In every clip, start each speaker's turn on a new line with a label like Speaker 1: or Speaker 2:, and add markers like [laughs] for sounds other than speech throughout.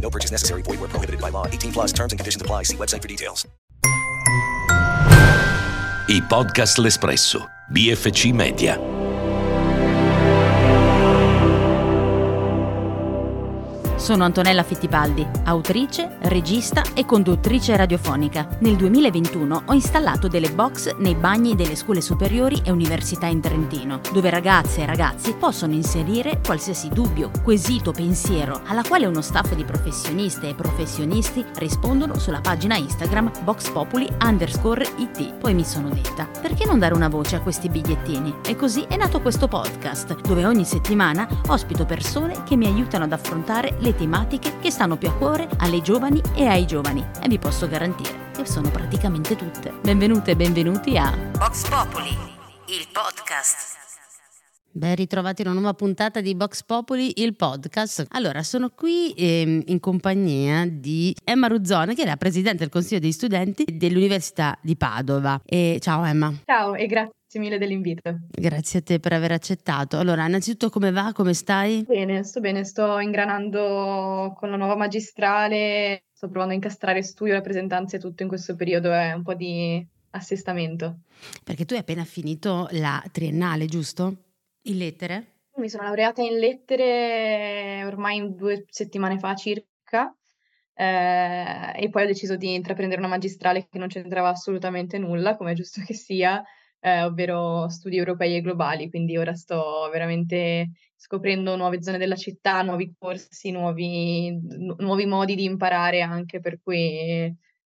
Speaker 1: No purchase necessary. Void where prohibited by law. 18 plus terms and conditions apply. See website for details.
Speaker 2: I podcast L'Espresso. BFC Media.
Speaker 3: Sono Antonella Fittipaldi, autrice, regista e conduttrice radiofonica. Nel 2021 ho installato delle box nei bagni delle scuole superiori e università in Trentino, dove ragazze e ragazzi possono inserire qualsiasi dubbio, quesito, pensiero, alla quale uno staff di professioniste e professionisti rispondono sulla pagina Instagram boxpopuli underscore it. Poi mi sono detta, perché non dare una voce a questi bigliettini? E così è nato questo podcast, dove ogni settimana ospito persone che mi aiutano ad affrontare le tematiche che stanno più a cuore alle giovani e ai giovani e vi posso garantire che sono praticamente tutte. Benvenute e benvenuti a
Speaker 4: Vox Populi, il podcast.
Speaker 3: Ben ritrovati in una nuova puntata di Vox Populi, il podcast. Allora, sono qui ehm, in compagnia di Emma Ruzzone, che è la presidente del Consiglio degli Studenti dell'Università di Padova. E, ciao Emma.
Speaker 5: Ciao e grazie mille dell'invito.
Speaker 3: Grazie a te per aver accettato. Allora, innanzitutto come va? Come stai?
Speaker 5: Bene, sto bene, sto ingranando con la nuova magistrale, sto provando a incastrare studio, rappresentanze e tutto in questo periodo, è un po' di assestamento.
Speaker 3: Perché tu hai appena finito la triennale, giusto? In lettere?
Speaker 5: Mi sono laureata in lettere ormai due settimane fa circa. eh, e poi ho deciso di intraprendere una magistrale che non c'entrava assolutamente nulla, come è giusto che sia, eh, ovvero studi europei e globali, quindi ora sto veramente scoprendo nuove zone della città, nuovi corsi, nuovi, nu- nuovi modi di imparare anche, per cui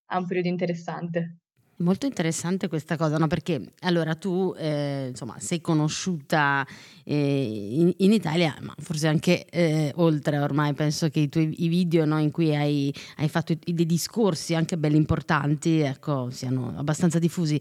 Speaker 5: è un periodo interessante.
Speaker 3: Molto interessante questa cosa, no? Perché allora tu eh, insomma sei conosciuta eh, in, in Italia, ma forse anche eh, oltre ormai, penso che i tuoi i video no, in cui hai, hai fatto i- dei discorsi anche belli importanti, ecco, siano abbastanza diffusi.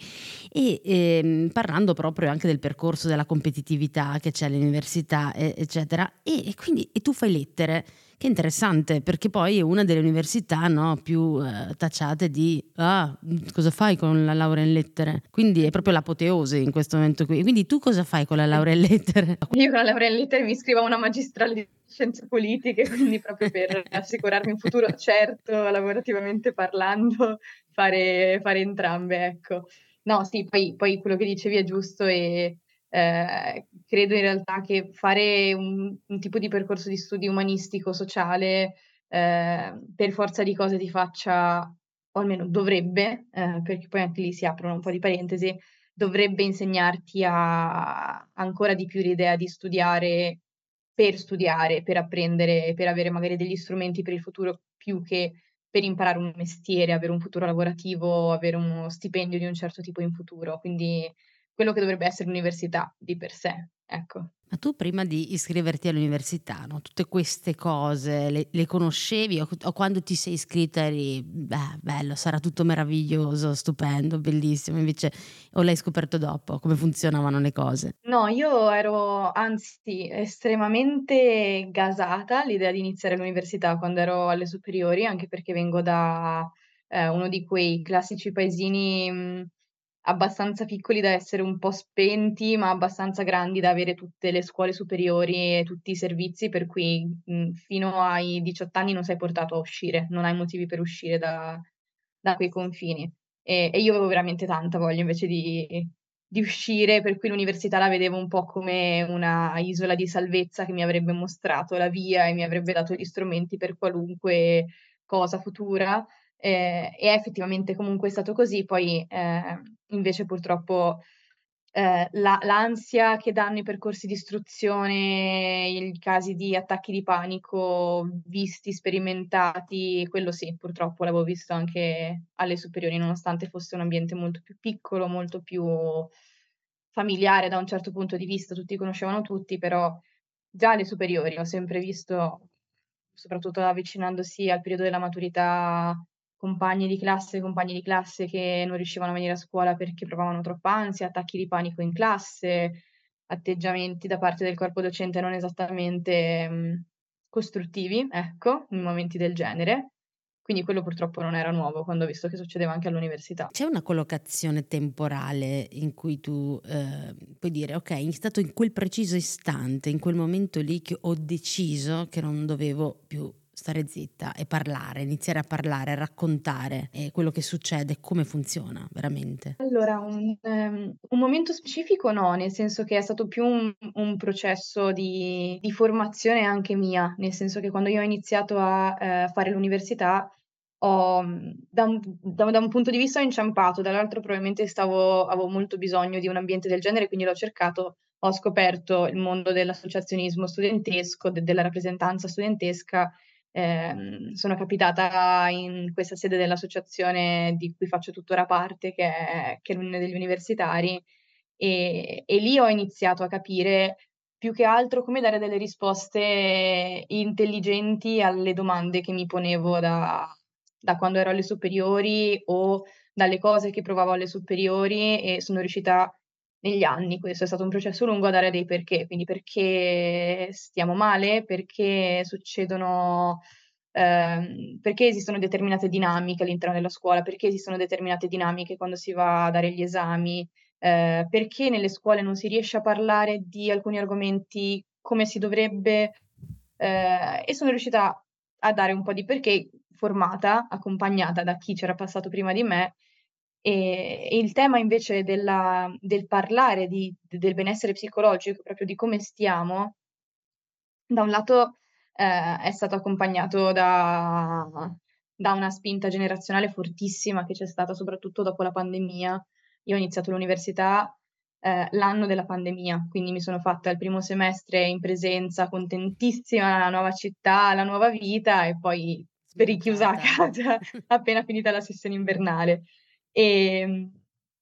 Speaker 3: E ehm, parlando proprio anche del percorso della competitività che c'è all'università, eccetera, e, e quindi e tu fai lettere. Che interessante, perché poi è una delle università no, più eh, tacciate di ah, cosa fai con la laurea in lettere? Quindi è proprio l'apoteosi in questo momento qui. Quindi tu cosa fai con la laurea in lettere? [laughs]
Speaker 5: Io con la laurea in lettere mi iscrivo a una magistrale di scienze politiche, quindi proprio per [laughs] assicurarmi un futuro certo, lavorativamente parlando, fare, fare entrambe, ecco. No, sì, poi, poi quello che dicevi è giusto e eh, credo in realtà che fare un, un tipo di percorso di studi umanistico, sociale, eh, per forza di cose ti faccia, o almeno dovrebbe, eh, perché poi anche lì si aprono un po' di parentesi, dovrebbe insegnarti a ancora di più l'idea di studiare per studiare, per apprendere, per avere magari degli strumenti per il futuro più che per imparare un mestiere, avere un futuro lavorativo, avere uno stipendio di un certo tipo in futuro. Quindi quello che dovrebbe essere l'università di per sé, ecco.
Speaker 3: Ma tu prima di iscriverti all'università, no, tutte queste cose le, le conoscevi o, o quando ti sei iscritta eri, beh, bello, sarà tutto meraviglioso, stupendo, bellissimo, invece o l'hai scoperto dopo come funzionavano le cose?
Speaker 5: No, io ero anzi estremamente gasata all'idea di iniziare l'università quando ero alle superiori, anche perché vengo da eh, uno di quei classici paesini mh, abbastanza piccoli da essere un po' spenti, ma abbastanza grandi da avere tutte le scuole superiori e tutti i servizi, per cui mh, fino ai 18 anni non sei portato a uscire, non hai motivi per uscire da, da quei confini. E, e io avevo veramente tanta voglia invece di, di uscire, per cui l'università la vedevo un po' come una isola di salvezza che mi avrebbe mostrato la via e mi avrebbe dato gli strumenti per qualunque cosa futura. Eh, e è effettivamente comunque stato così, poi eh, invece purtroppo eh, la, l'ansia che danno i percorsi di istruzione, i casi di attacchi di panico visti, sperimentati, quello sì, purtroppo l'avevo visto anche alle superiori, nonostante fosse un ambiente molto più piccolo, molto più familiare da un certo punto di vista, tutti conoscevano tutti, però già alle superiori ho sempre visto, soprattutto avvicinandosi al periodo della maturità, compagni di classe, compagni di classe che non riuscivano a venire a scuola perché provavano troppa ansia, attacchi di panico in classe, atteggiamenti da parte del corpo docente non esattamente mh, costruttivi, ecco, in momenti del genere. Quindi quello purtroppo non era nuovo quando ho visto che succedeva anche all'università.
Speaker 3: C'è una collocazione temporale in cui tu eh, puoi dire, ok, è stato in quel preciso istante, in quel momento lì che ho deciso che non dovevo più stare zitta e parlare, iniziare a parlare, a raccontare eh, quello che succede, come funziona veramente?
Speaker 5: Allora, un, um, un, momento specifico no, nel senso che è stato più un, un processo di, di, formazione anche mia, nel senso che quando io ho iniziato a uh, fare l'università ho, da, un, da, da, un, punto di vista ho inciampato, dall'altro probabilmente stavo, avevo molto bisogno di un ambiente del genere, quindi l'ho cercato, ho scoperto il mondo dell'associazionismo studentesco, de, della rappresentanza studentesca eh, sono capitata in questa sede dell'associazione di cui faccio tuttora parte, che è, che è l'Unione degli Universitari, e, e lì ho iniziato a capire più che altro come dare delle risposte intelligenti alle domande che mi ponevo da, da quando ero alle superiori o dalle cose che provavo alle superiori e sono riuscita negli anni, questo è stato un processo lungo a dare dei perché, quindi perché stiamo male, perché succedono, ehm, perché esistono determinate dinamiche all'interno della scuola, perché esistono determinate dinamiche quando si va a dare gli esami, eh, perché nelle scuole non si riesce a parlare di alcuni argomenti come si dovrebbe eh, e sono riuscita a dare un po' di perché formata, accompagnata da chi c'era passato prima di me e, e il tema invece della, del parlare di, del benessere psicologico, proprio di come stiamo, da un lato eh, è stato accompagnato da, da una spinta generazionale fortissima che c'è stata soprattutto dopo la pandemia. Io ho iniziato l'università eh, l'anno della pandemia, quindi mi sono fatta il primo semestre in presenza, contentissima, la nuova città, la nuova vita e poi richiusa a casa [laughs] appena finita la sessione invernale. E, ehm,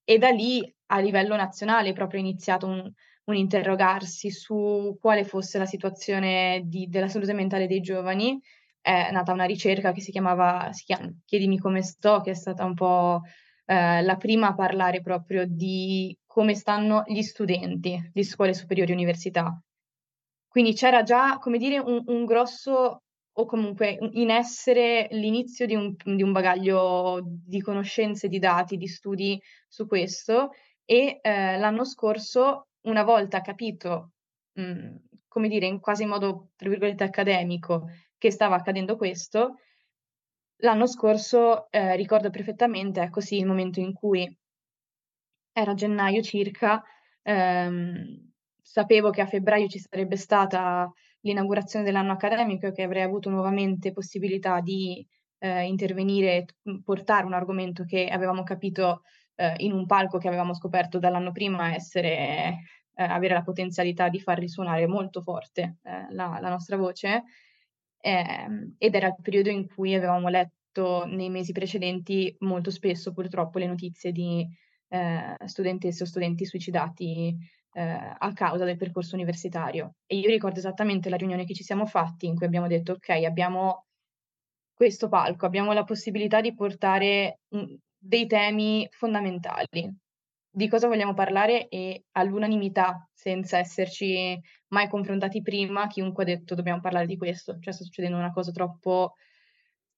Speaker 5: e da lì a livello nazionale è proprio iniziato un, un interrogarsi su quale fosse la situazione di, della salute mentale dei giovani. È nata una ricerca che si chiamava si chiama, Chiedimi come sto, che è stata un po' eh, la prima a parlare proprio di come stanno gli studenti di scuole superiori e università. Quindi c'era già, come dire, un, un grosso o comunque in essere l'inizio di un, di un bagaglio di conoscenze, di dati, di studi su questo. E eh, l'anno scorso, una volta capito, mh, mm, come dire, in quasi modo, tra virgolette, accademico, che stava accadendo questo, l'anno scorso eh, ricordo perfettamente, ecco sì, il momento in cui era gennaio circa, ehm, sapevo che a febbraio ci sarebbe stata l'inaugurazione dell'anno accademico che avrei avuto nuovamente possibilità di eh, intervenire e portare un argomento che avevamo capito eh, in un palco che avevamo scoperto dall'anno prima essere, eh, avere la potenzialità di far risuonare molto forte eh, la, la, nostra voce. Ehm, ed era il periodo in cui avevamo letto nei mesi precedenti molto spesso purtroppo le notizie di eh, studentesse o studenti suicidati eh, a causa del percorso universitario. E io ricordo esattamente la riunione che ci siamo fatti in cui abbiamo detto ok, abbiamo questo palco, abbiamo la possibilità di portare mh, dei temi fondamentali. Di cosa vogliamo parlare e all'unanimità, senza esserci mai confrontati prima, chiunque ha detto dobbiamo parlare di questo. Cioè sta succedendo una cosa troppo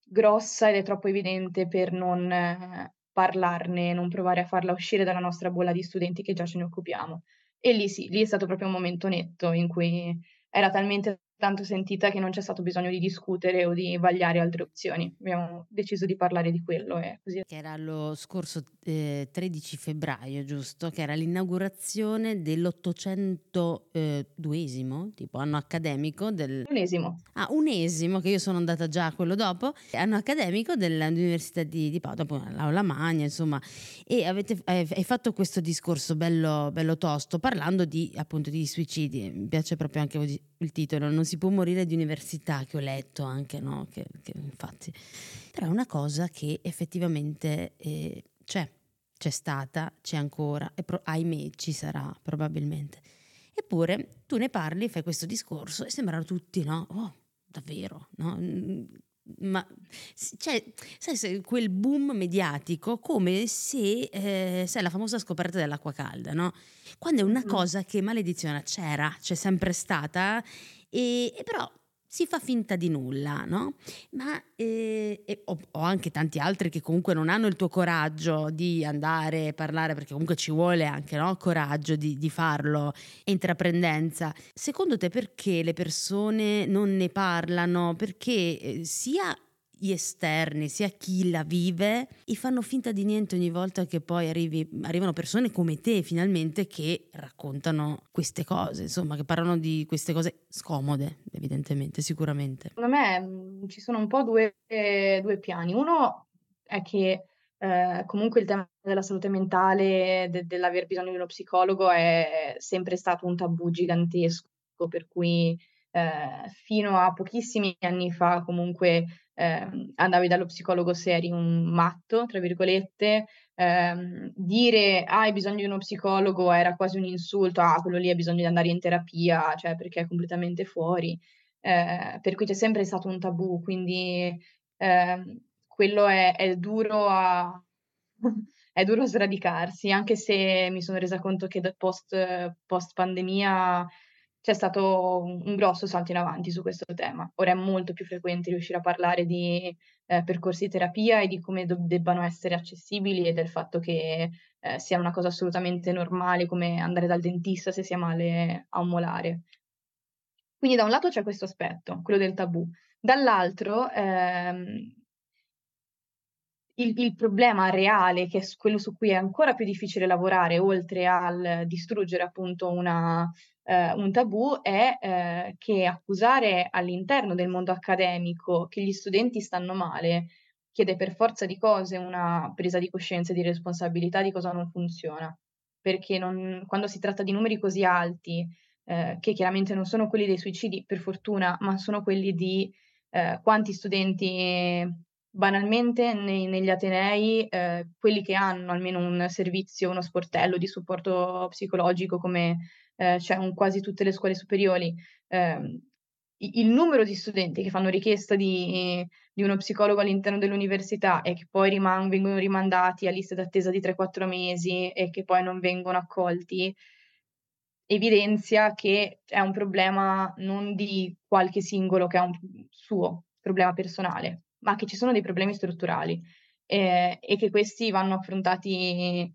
Speaker 5: grossa ed è troppo evidente per non eh, parlarne, non provare a farla uscire dalla nostra bolla di studenti che già ce ne occupiamo. E lì sì, lì è stato proprio un momento netto in cui era talmente tanto sentita che non c'è stato bisogno di discutere o di vagliare altre opzioni. Abbiamo deciso di parlare di quello e così.
Speaker 3: Che era lo scorso eh, 13 febbraio, giusto? Che era l'inaugurazione dell'802esimo, eh, tipo anno accademico del...
Speaker 5: Unesimo.
Speaker 3: Ah, unesimo, che io sono andata già a quello dopo, anno accademico dell'Università di, di Padova, l'Aula Magna, insomma, e avete, hai fatto questo discorso bello, bello tosto parlando di, appunto, di suicidi. Mi piace proprio anche il titolo, non si può morire di università, che ho letto anche, no? Che, che infatti. Però è una cosa che effettivamente eh, c'è, c'è stata, c'è ancora e pro- ahimè ci sarà probabilmente. Eppure tu ne parli, fai questo discorso e sembrano tutti, no? Oh, davvero, no? ma cioè, sai, quel boom mediatico come se, eh, sai, la famosa scoperta dell'acqua calda, no? Quando è una cosa che maledizione c'era, c'è sempre stata, e, e però si fa finta di nulla, no? Ma eh, ho, ho, anche tanti altri che comunque non hanno il tuo coraggio di andare a parlare, perché comunque ci vuole anche no? coraggio di, di farlo intraprendenza. Secondo te perché le persone non ne parlano? Perché eh, sia gli esterni, sia chi la vive, e fanno finta di niente ogni volta che poi arrivi, arrivano persone come te finalmente che raccontano queste cose, insomma, che parlano di queste cose scomode, evidentemente, sicuramente.
Speaker 5: Secondo me ci sono un po' due, due piani. Uno è che eh, comunque il tema della salute mentale, de- dell'aver bisogno di uno psicologo è sempre stato un tabù gigantesco, per cui eh, fino a pochissimi anni fa comunque eh, andavi dallo psicologo se eri un matto, tra virgolette, eh, dire ah, hai bisogno di uno psicologo era quasi un insulto, ah, quello lì ha bisogno di andare in terapia, cioè perché è completamente fuori. Eh, per cui c'è sempre stato un tabù, quindi ehm, quello è, è duro a, [laughs] è duro sradicarsi, anche se mi sono resa conto che post, post pandemia c'è stato un grosso salto in avanti su questo tema. Ora è molto più frequente riuscire a parlare di eh, percorsi di terapia e di come do- debbano essere accessibili e del fatto che eh, sia una cosa assolutamente normale come andare dal dentista se si è male a un molare. Quindi da un lato c'è questo aspetto, quello del tabù, dall'altro ehm, il, il, problema reale, che è quello su cui è ancora più difficile lavorare, oltre al distruggere appunto una, eh, un tabù, è eh, che accusare all'interno del mondo accademico che gli studenti stanno male chiede per forza di cose una presa di coscienza e di responsabilità di cosa non funziona. Perché non, quando si tratta di numeri così alti, eh, che chiaramente non sono quelli dei suicidi, per fortuna, ma sono quelli di eh, quanti studenti banalmente nei, negli Atenei, eh, quelli che hanno almeno un servizio, uno sportello di supporto psicologico come eh, c'è in quasi tutte le scuole superiori, eh, il numero di studenti che fanno richiesta di, di, uno psicologo all'interno dell'università e che poi riman- vengono rimandati a liste d'attesa di 3-4 mesi e che poi non vengono accolti, evidenzia che è un problema non di qualche singolo che ha un suo problema personale, ma che ci sono dei problemi strutturali eh, e che questi vanno affrontati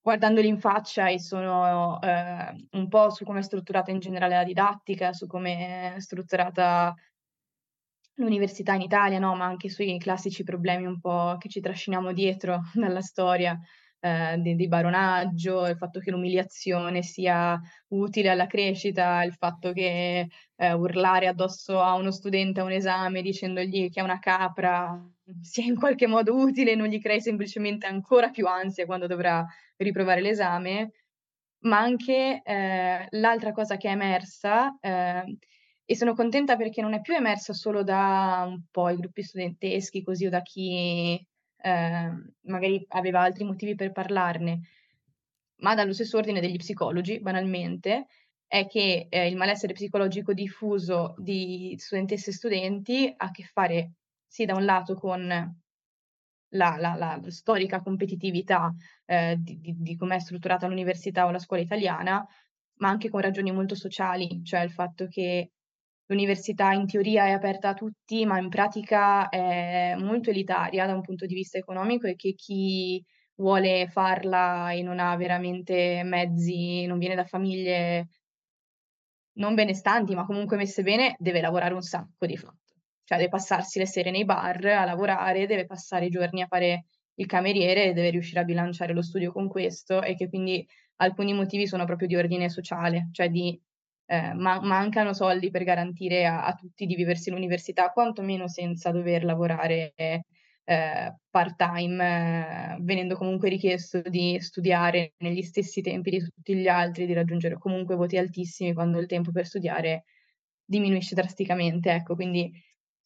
Speaker 5: guardandoli in faccia e sono eh, un po' su come è strutturata in generale la didattica, su come è strutturata l'università in Italia, no? ma anche sui classici problemi un po' che ci trasciniamo dietro [laughs] dalla storia eh, di, di, baronaggio, il fatto che l'umiliazione sia utile alla crescita, il fatto che eh, urlare addosso a uno studente a un esame dicendogli che è una capra sia in qualche modo utile, non gli crei semplicemente ancora più ansia quando dovrà riprovare l'esame, ma anche eh, l'altra cosa che è emersa, eh, e sono contenta perché non è più emersa solo da un po' i gruppi studenteschi, così o da chi eh, magari aveva altri motivi per parlarne, ma dallo stesso ordine degli psicologi, banalmente, è che eh, il malessere psicologico diffuso di studentesse e studenti ha a che fare sì da un lato con la, la, la storica competitività eh, di, di, di come è strutturata l'università o la scuola italiana, ma anche con ragioni molto sociali, cioè il fatto che L'università in teoria è aperta a tutti, ma in pratica è molto elitaria da un punto di vista economico e che chi vuole farla e non ha veramente mezzi, non viene da famiglie non benestanti, ma comunque messe bene, deve lavorare un sacco di fatto. Cioè deve passarsi le sere nei bar a lavorare, deve passare i giorni a fare il cameriere deve riuscire a bilanciare lo studio con questo e che quindi alcuni motivi sono proprio di ordine sociale, cioè di eh, ma- mancano soldi per garantire a-, a, tutti di viversi l'università, quantomeno senza dover lavorare eh, part-time, eh, venendo comunque richiesto di studiare negli stessi tempi di tutti gli altri, di raggiungere comunque voti altissimi quando il tempo per studiare diminuisce drasticamente. Ecco, quindi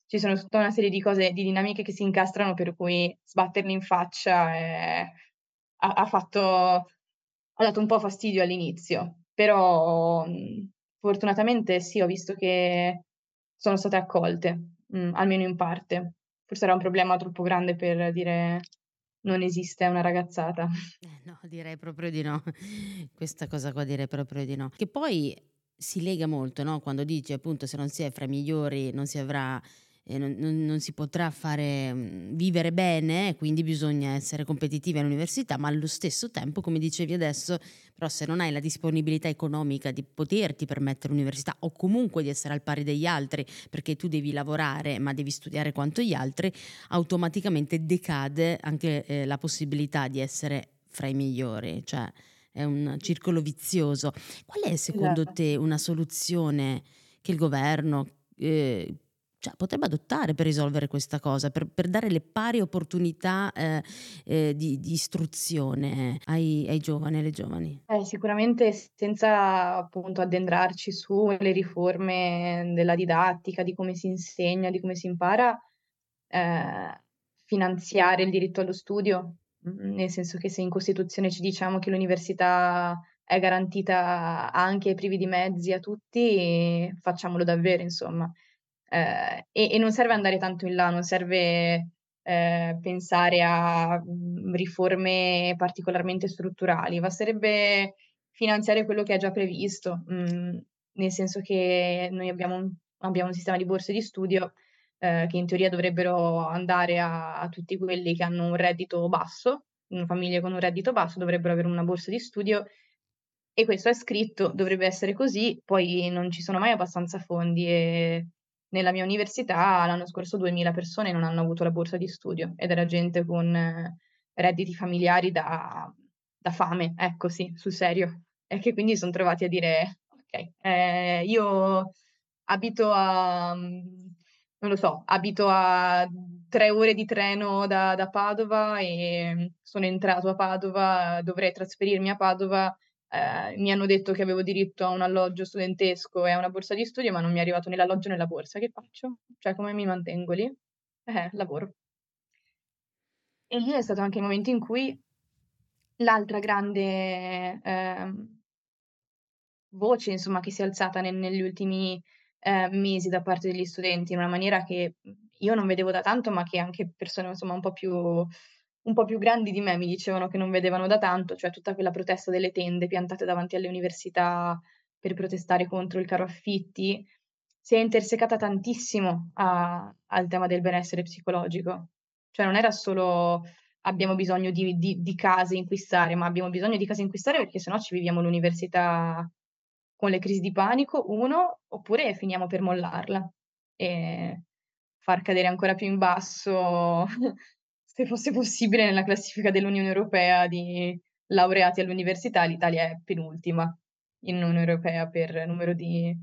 Speaker 5: ci sono tutta una serie di cose, di dinamiche che si incastrano per cui sbatterli in faccia è, ha, ha, fatto, ha dato un po' fastidio all'inizio, però fortunatamente sì, ho visto che sono state accolte, mh, almeno in parte. Forse era un problema troppo grande per dire non esiste una ragazzata. [laughs]
Speaker 3: Eh, no, direi proprio di no. Questa cosa qua direi proprio di no. Che poi si lega molto, no? Quando dici appunto se non si è fra i migliori non si avrà non, non, non, si potrà fare mm, vivere bene, quindi bisogna essere competitivi all'università, ma allo stesso tempo, come dicevi adesso, però se non hai la disponibilità economica di poterti permettere l'università o comunque di essere al pari degli altri, perché tu devi lavorare ma devi studiare quanto gli altri, automaticamente decade anche eh, la possibilità di essere fra i migliori, cioè è un circolo vizioso. Qual è secondo esatto. te una soluzione che il governo eh, cioè, potrebbe adottare per risolvere questa cosa, per, per dare le pari opportunità eh, eh, di, di, istruzione ai, ai, giovani e alle giovani?
Speaker 5: Eh, sicuramente senza appunto addentrarci sulle riforme della didattica, di come si insegna, di come si impara, eh, finanziare il diritto allo studio, mm, nel senso che se in Costituzione ci diciamo che l'università è garantita anche ai privi di mezzi a tutti, facciamolo davvero, insomma eh, e, e, non serve andare tanto in là, non serve eh, pensare a mm, riforme particolarmente strutturali, basterebbe finanziare quello che è già previsto, mh, mm, nel senso che noi abbiamo un, abbiamo un sistema di borse di studio eh, che in teoria dovrebbero andare a, a, tutti quelli che hanno un reddito basso, famiglie con un reddito basso dovrebbero avere una borsa di studio e questo è scritto, dovrebbe essere così, poi non ci sono mai abbastanza fondi e nella mia università l'anno scorso 2000 persone non hanno avuto la borsa di studio ed era gente con eh, redditi familiari da, da fame, ecco sì, sul serio. E che quindi sono trovati a dire, ok, eh, io abito a, non lo so, abito a tre ore di treno da, da Padova e sono entrato a Padova, dovrei trasferirmi a Padova eh, mi hanno detto che avevo diritto a un alloggio studentesco e a una borsa di studio, ma non mi è arrivato né l'alloggio né la borsa. Che faccio? Cioè, come mi mantengo lì? Eh, lavoro. E lì è stato anche il momento in cui l'altra grande eh, voce, insomma, che si è alzata nel, negli ultimi eh, mesi da parte degli studenti in una maniera che io non vedevo da tanto, ma che anche persone, insomma, un po' più un po' più grandi di me mi dicevano che non vedevano da tanto, cioè tutta quella protesta delle tende piantate davanti alle università per protestare contro il caro affitti, si è intersecata tantissimo a, al tema del benessere psicologico. Cioè non era solo abbiamo bisogno di, di, di case in cui stare, ma abbiamo bisogno di case in cui stare perché sennò ci viviamo l'università con le crisi di panico, uno, oppure finiamo per mollarla e far cadere ancora più in basso se fosse possibile, nella classifica dell'Unione Europea di laureati all'università, l'Italia è penultima in Unione Europea per numero di,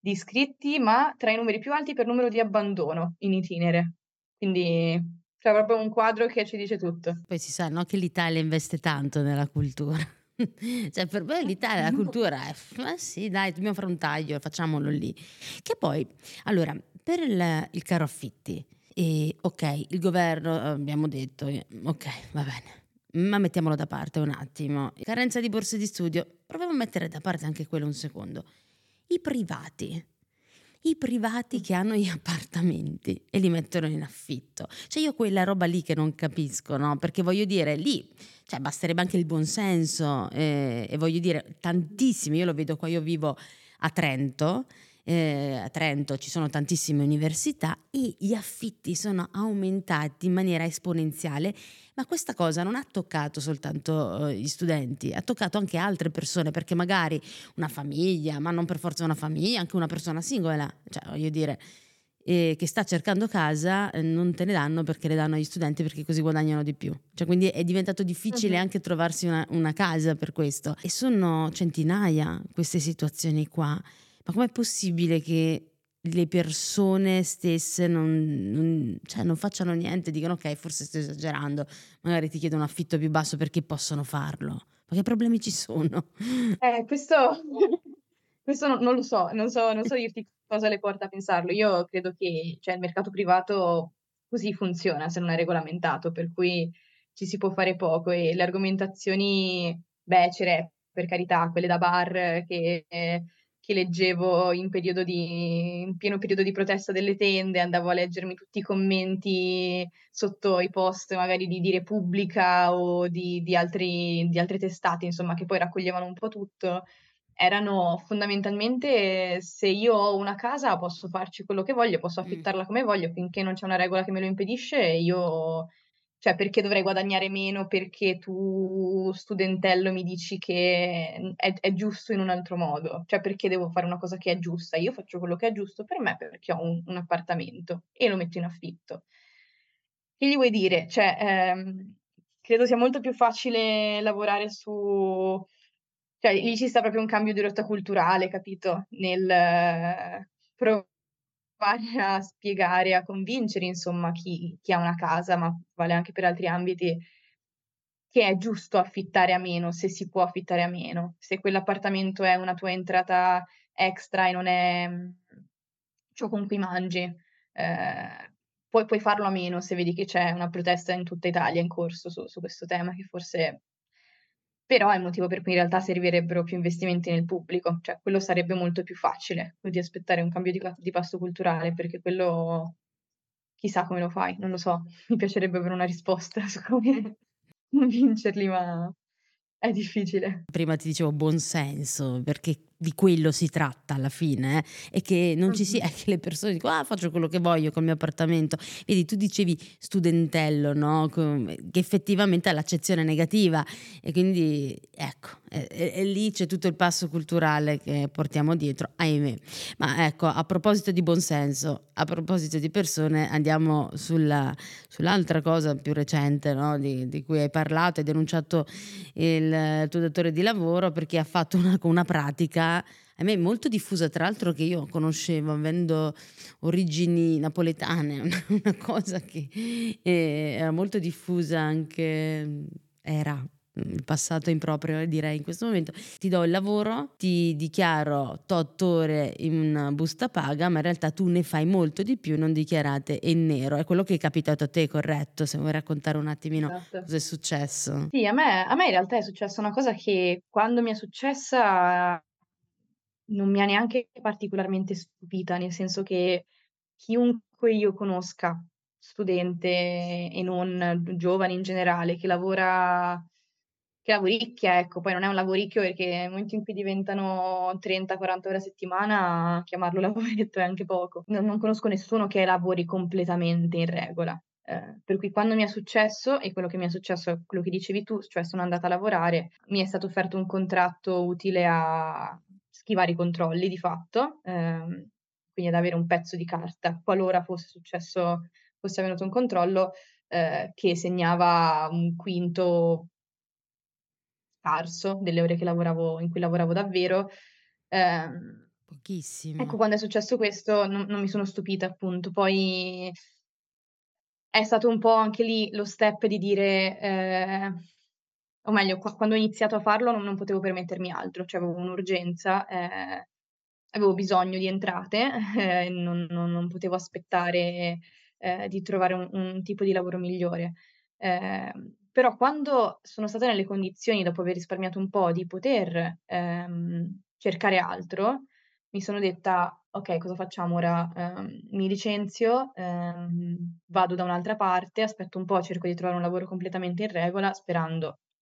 Speaker 5: di iscritti, ma tra i numeri più alti per numero di abbandono in itinere. Quindi c'è proprio un quadro che ci dice tutto.
Speaker 3: Poi si sa no, che l'Italia investe tanto nella cultura. [laughs] cioè per me l'Italia, la [laughs] cultura è, ma sì dai, dobbiamo fare un taglio, facciamolo lì. Che poi, allora, per il, il caro affitti, e ok, il governo, abbiamo detto, ok, va bene, ma mettiamolo da parte un attimo. Carenza di borse di studio, proviamo a mettere da parte anche quello un secondo. I privati, i privati che hanno gli appartamenti e li mettono in affitto. Cioè io quella roba lì che non capisco, no? Perché voglio dire, lì cioè, basterebbe anche il buonsenso eh, e voglio dire, tantissimi, io lo vedo qua, io vivo a Trento eh, a Trento ci sono tantissime università e gli affitti sono aumentati in maniera esponenziale, ma questa cosa non ha toccato soltanto eh, gli studenti, ha toccato anche altre persone, perché magari una famiglia, ma non per forza una famiglia, anche una persona singola, cioè voglio dire, eh, che sta cercando casa eh, non te ne danno perché le danno agli studenti perché così guadagnano di più. Cioè, quindi è diventato difficile uh-huh. anche trovarsi una, una, casa per questo. E sono centinaia queste situazioni qua. Ma com'è possibile che le persone stesse non, non, cioè non facciano niente, dicono ok, forse sto esagerando, magari ti chiedo un affitto più basso perché possono farlo? Ma che problemi ci sono?
Speaker 5: Eh, questo, [laughs] questo non, non, lo so, non so, non so dirti cosa le porta a pensarlo. Io credo che cioè, il mercato privato così funziona se non è regolamentato, per cui ci si può fare poco e le argomentazioni becere, per carità, quelle da bar che, che leggevo in, di, in, pieno periodo di protesta delle tende, andavo a leggermi tutti i commenti sotto i post magari di, di Repubblica o di, di, altri, di altre testate, insomma, che poi raccoglievano un po' tutto erano fondamentalmente se io ho una casa posso farci quello che voglio, posso affittarla come voglio, finché non c'è una regola che me lo impedisce, io cioè perché dovrei guadagnare meno perché tu studentello mi dici che è, è, giusto in un altro modo, cioè perché devo fare una cosa che è giusta, io faccio quello che è giusto per me perché ho un, un appartamento e lo metto in affitto. Che gli vuoi dire? Cioè, ehm, credo sia molto più facile lavorare su cioè, lì ci sta proprio un cambio di rotta culturale, capito? Nel eh, provare a spiegare, a convincere, insomma, chi, chi ha una casa, ma vale anche per altri ambiti, che è giusto affittare a meno, se si può affittare a meno. Se quell'appartamento è una tua entrata extra e non è mm, ciò con cui mangi, eh, puoi, puoi, farlo a meno se vedi che c'è una protesta in tutta Italia in corso su, su questo tema, che forse però è il motivo per cui in realtà servirebbero più investimenti nel pubblico, cioè quello sarebbe molto più facile di aspettare un cambio di, di passo culturale, perché quello chissà come lo fai, non lo so, [laughs] mi piacerebbe avere una risposta [laughs] su come convincerli, ma è difficile.
Speaker 3: Prima ti dicevo buon senso, perché di quello si tratta alla fine, eh? e che non ci sia, [laughs] che le persone dicono, ah, faccio quello che voglio col mio appartamento. Vedi, tu dicevi studentello, no? Che effettivamente ha l'accezione negativa, e quindi ecco, e, e, lì c'è tutto il passo culturale che portiamo dietro, ahimè. Ma ecco, a proposito di buonsenso, a proposito di persone, andiamo sulla, sull'altra cosa più recente no? di, di, cui hai parlato, hai denunciato il, il tuo datore di lavoro perché ha fatto una, una pratica a me molto diffusa, tra l'altro che io conoscevo avendo origini napoletane, [laughs] una cosa che eh, era molto diffusa anche, era il passato improprio direi in questo momento. Ti do il lavoro ti dichiaro tot ore in una busta paga ma in realtà tu ne fai molto di più non dichiarate in nero. È quello che è capitato a te corretto? Se vuoi raccontare un attimino esatto. cosa è successo.
Speaker 5: Sì a me, a me in realtà è successa una cosa che quando mi è successa non mi ha neanche particolarmente stupita, nel senso che chiunque io conosca, studente e non giovane in generale, che lavora che lavoricchia, ecco, poi non è un lavoricchio perché nel momento in cui diventano 30-40 ore a settimana, chiamarlo [laughs] lavoretto è anche poco. Non, non conosco nessuno che lavori completamente in regola. Eh, per cui quando mi è successo, e quello che mi è successo è quello che dicevi tu, cioè sono andata a lavorare, mi è stato offerto un contratto utile a schivare i controlli di fatto, ehm, quindi ad avere un pezzo di carta qualora fosse successo, fosse avvenuto un controllo eh, che segnava un quinto scarso delle ore lavoravo, in cui lavoravo davvero. Eh,
Speaker 3: Pochissimo.
Speaker 5: Ecco, quando è successo questo non, non mi sono stupita, appunto. Poi è stato un po' anche lì lo step di dire, eh, o meglio, qu- quando ho iniziato a farlo non, non, potevo permettermi altro, cioè avevo un'urgenza, eh, avevo bisogno di entrate, [laughs] eh, non, non, non, potevo aspettare eh, di trovare un, un, tipo di lavoro migliore. Eh, però quando sono stata nelle condizioni, dopo aver risparmiato un po', di poter ehm, cercare altro, mi sono detta, ok, cosa facciamo ora? Um, mi licenzio, um, vado da un'altra parte, aspetto un po', cerco di trovare un lavoro completamente in regola, sperando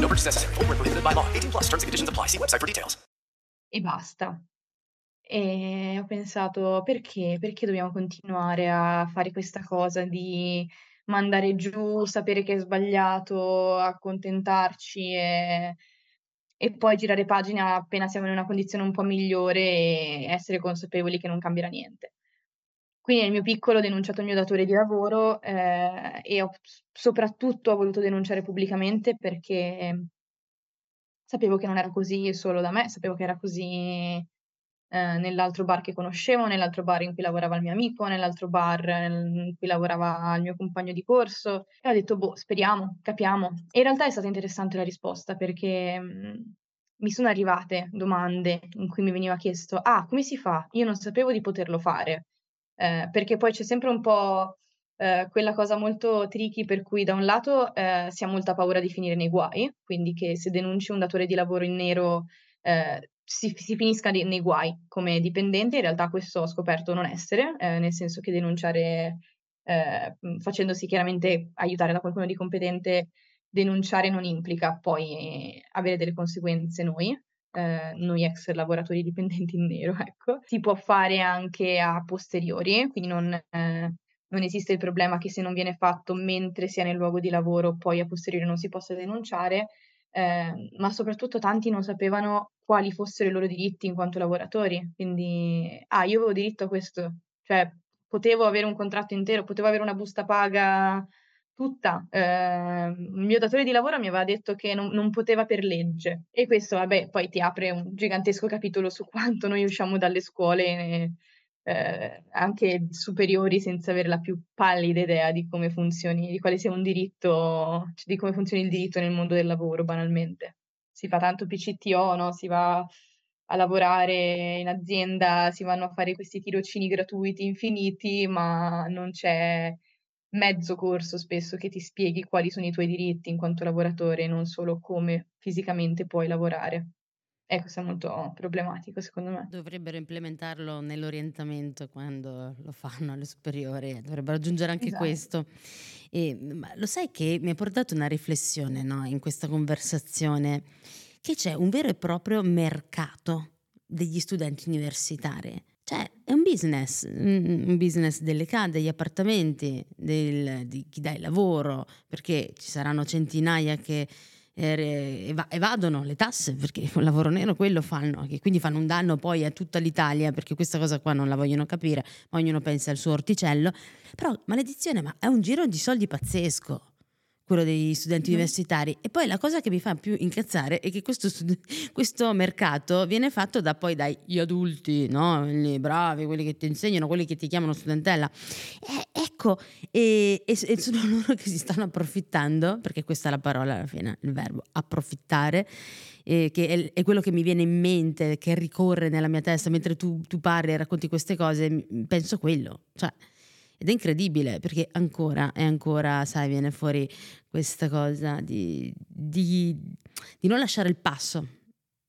Speaker 6: No purchase necessary. Full prohibited by law. 18 plus terms and conditions apply. See website for details.
Speaker 5: E basta. E ho pensato perché? Perché dobbiamo continuare a fare questa cosa di mandare giù, sapere che è sbagliato, accontentarci e e poi girare pagina appena siamo in una condizione un po' migliore e essere consapevoli che non cambierà niente. Quindi nel mio piccolo ho denunciato il mio datore di lavoro eh, e ho soprattutto ho voluto denunciare pubblicamente perché sapevo che non era così solo da me, sapevo che era così eh, nell'altro bar che conoscevo, nell'altro bar in cui lavorava il mio amico, nell'altro bar in cui lavorava il mio compagno di corso. E ho detto, boh, speriamo, capiamo. E in realtà è stata interessante la risposta perché mh, mm, mi sono arrivate domande in cui mi veniva chiesto, ah, come si fa? Io non sapevo di poterlo fare. Eh, perché poi c'è sempre un po' eh, quella cosa molto tricky per cui da un lato eh, si ha molta paura di finire nei guai, quindi che se denunci un datore di lavoro in nero eh, si, si finisca nei guai come dipendente, in realtà questo ho scoperto non essere, eh, nel senso che denunciare, facendosi chiaramente aiutare da qualcuno di competente, denunciare non implica poi avere delle conseguenze noi, eh, noi ex lavoratori dipendenti in nero, [laughs] ecco. Si può fare anche a posteriori, quindi non, eh, non esiste il problema che se non viene fatto mentre si è nel luogo di lavoro, poi a posteriori non si possa denunciare, eh, ma soprattutto tanti non sapevano quali fossero i loro diritti in quanto lavoratori. Quindi, ah, io avevo diritto a questo, cioè potevo avere un contratto intero, potevo avere una busta paga tutta. Eh, il mio datore di lavoro mi aveva detto che non, non, poteva per legge e questo, vabbè, poi ti apre un gigantesco capitolo su quanto noi usciamo dalle scuole eh, anche superiori senza avere la più pallida idea di come funzioni, di quale sia un diritto, cioè di come funzioni il diritto nel mondo del lavoro, banalmente. Si fa tanto PCTO, no? Si va a lavorare in azienda, si vanno a fare questi tirocini gratuiti infiniti, ma non c'è mezzo corso spesso che ti spieghi quali sono i tuoi diritti in quanto lavoratore, non solo come fisicamente puoi lavorare. E questo è molto problematico secondo me.
Speaker 3: Dovrebbero implementarlo nell'orientamento quando lo fanno alle superiori, dovrebbero aggiungere anche esatto. questo. E, lo sai che mi ha portato una riflessione no, in questa conversazione, che c'è un vero e proprio mercato degli studenti universitari. Cioè, è un business, un business delle case, degli appartamenti, del, di chi dà il lavoro, perché ci saranno centinaia che evadono le tasse perché il lavoro nero quello fanno, che quindi fanno un danno poi a tutta l'Italia perché questa cosa qua non la vogliono capire, ognuno pensa al suo orticello. Però maledizione, ma è un giro di soldi pazzesco quello degli studenti mm. universitari. E poi la cosa che mi fa più incazzare è che questo, [laughs] questo mercato viene fatto da poi dagli adulti, no? Quelli bravi, quelli che ti insegnano, quelli che ti chiamano studentella. E, ecco, e, e, e, sono [laughs] loro che si stanno approfittando, perché questa è la parola alla fine, il verbo approfittare. Eh, che è, è, quello che mi viene in mente, che ricorre nella mia testa mentre tu, tu parli e racconti queste cose, penso quello. Cioè, ed è incredibile perché ancora e ancora, sai, viene fuori questa cosa di, di, di non lasciare il passo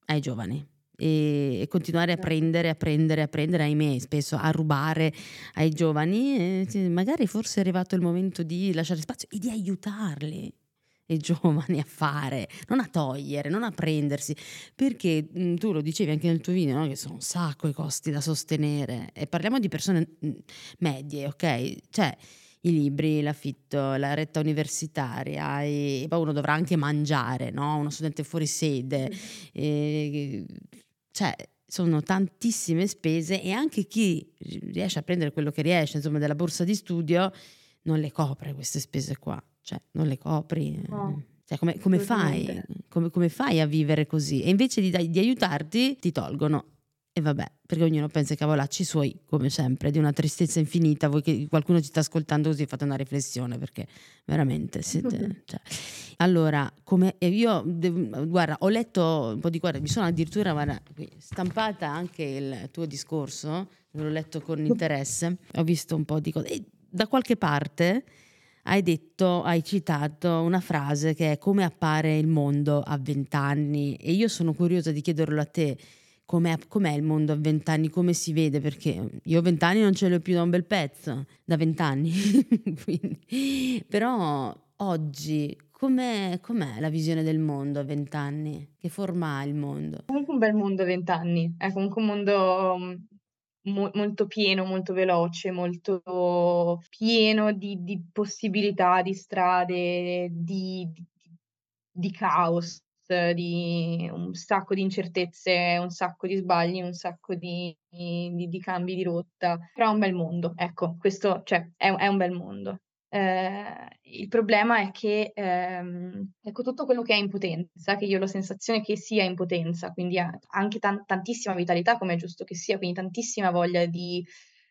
Speaker 3: ai giovani e, continuare a prendere, a prendere, a prendere, ahimè, spesso a rubare ai giovani. E magari forse è arrivato il momento di lasciare spazio e di aiutarli e giovani a fare, non a togliere, non a prendersi, perché mh, mm, tu lo dicevi anche nel tuo video, no? che sono un sacco i costi da sostenere e parliamo di persone mm, medie, ok? Cioè i libri, l'affitto, la retta universitaria, e poi uno dovrà anche mangiare, no? Uno studente fuori sede, e, cioè sono tantissime spese e anche chi riesce a prendere quello che riesce, insomma, della borsa di studio, non le copre queste spese qua cioè non le copri. No. Cioè, come, come, fai? Come, come, fai? a vivere così? E invece di, di aiutarti, ti tolgono. E vabbè, perché ognuno pensa i cavolacci suoi, come sempre, di una tristezza infinita. Voi che qualcuno ci sta ascoltando così fate una riflessione, perché veramente siete... [laughs] cioè. Allora, come io, guarda, ho letto un po' di guarda, mi sono addirittura guarda, stampata anche il tuo discorso, l'ho letto con interesse, ho visto un po' di cose. E da qualche parte hai detto, hai citato una frase che è come appare il mondo a vent'anni e io sono curiosa di chiederlo a te com'è, com'è il mondo a vent'anni, come si vede, perché io vent'anni non ce l'ho più da un bel pezzo, da vent'anni, [laughs] però oggi com'è, com'è, la visione del mondo a vent'anni? Che forma ha il mondo?
Speaker 5: Comunque un bel mondo a vent'anni, è comunque un mondo mo- molto pieno, molto veloce, molto pieno di, di possibilità, di strade, di, di, di caos di un sacco di incertezze, un sacco di sbagli, un sacco di, di, di cambi di rotta, però è un bel mondo, ecco, questo cioè, è, è un bel mondo. Eh, il problema è che ehm, ecco, tutto quello che è impotenza, che io ho la sensazione che sia impotenza, quindi anche tan- tantissima vitalità, come è giusto che sia, quindi tantissima voglia di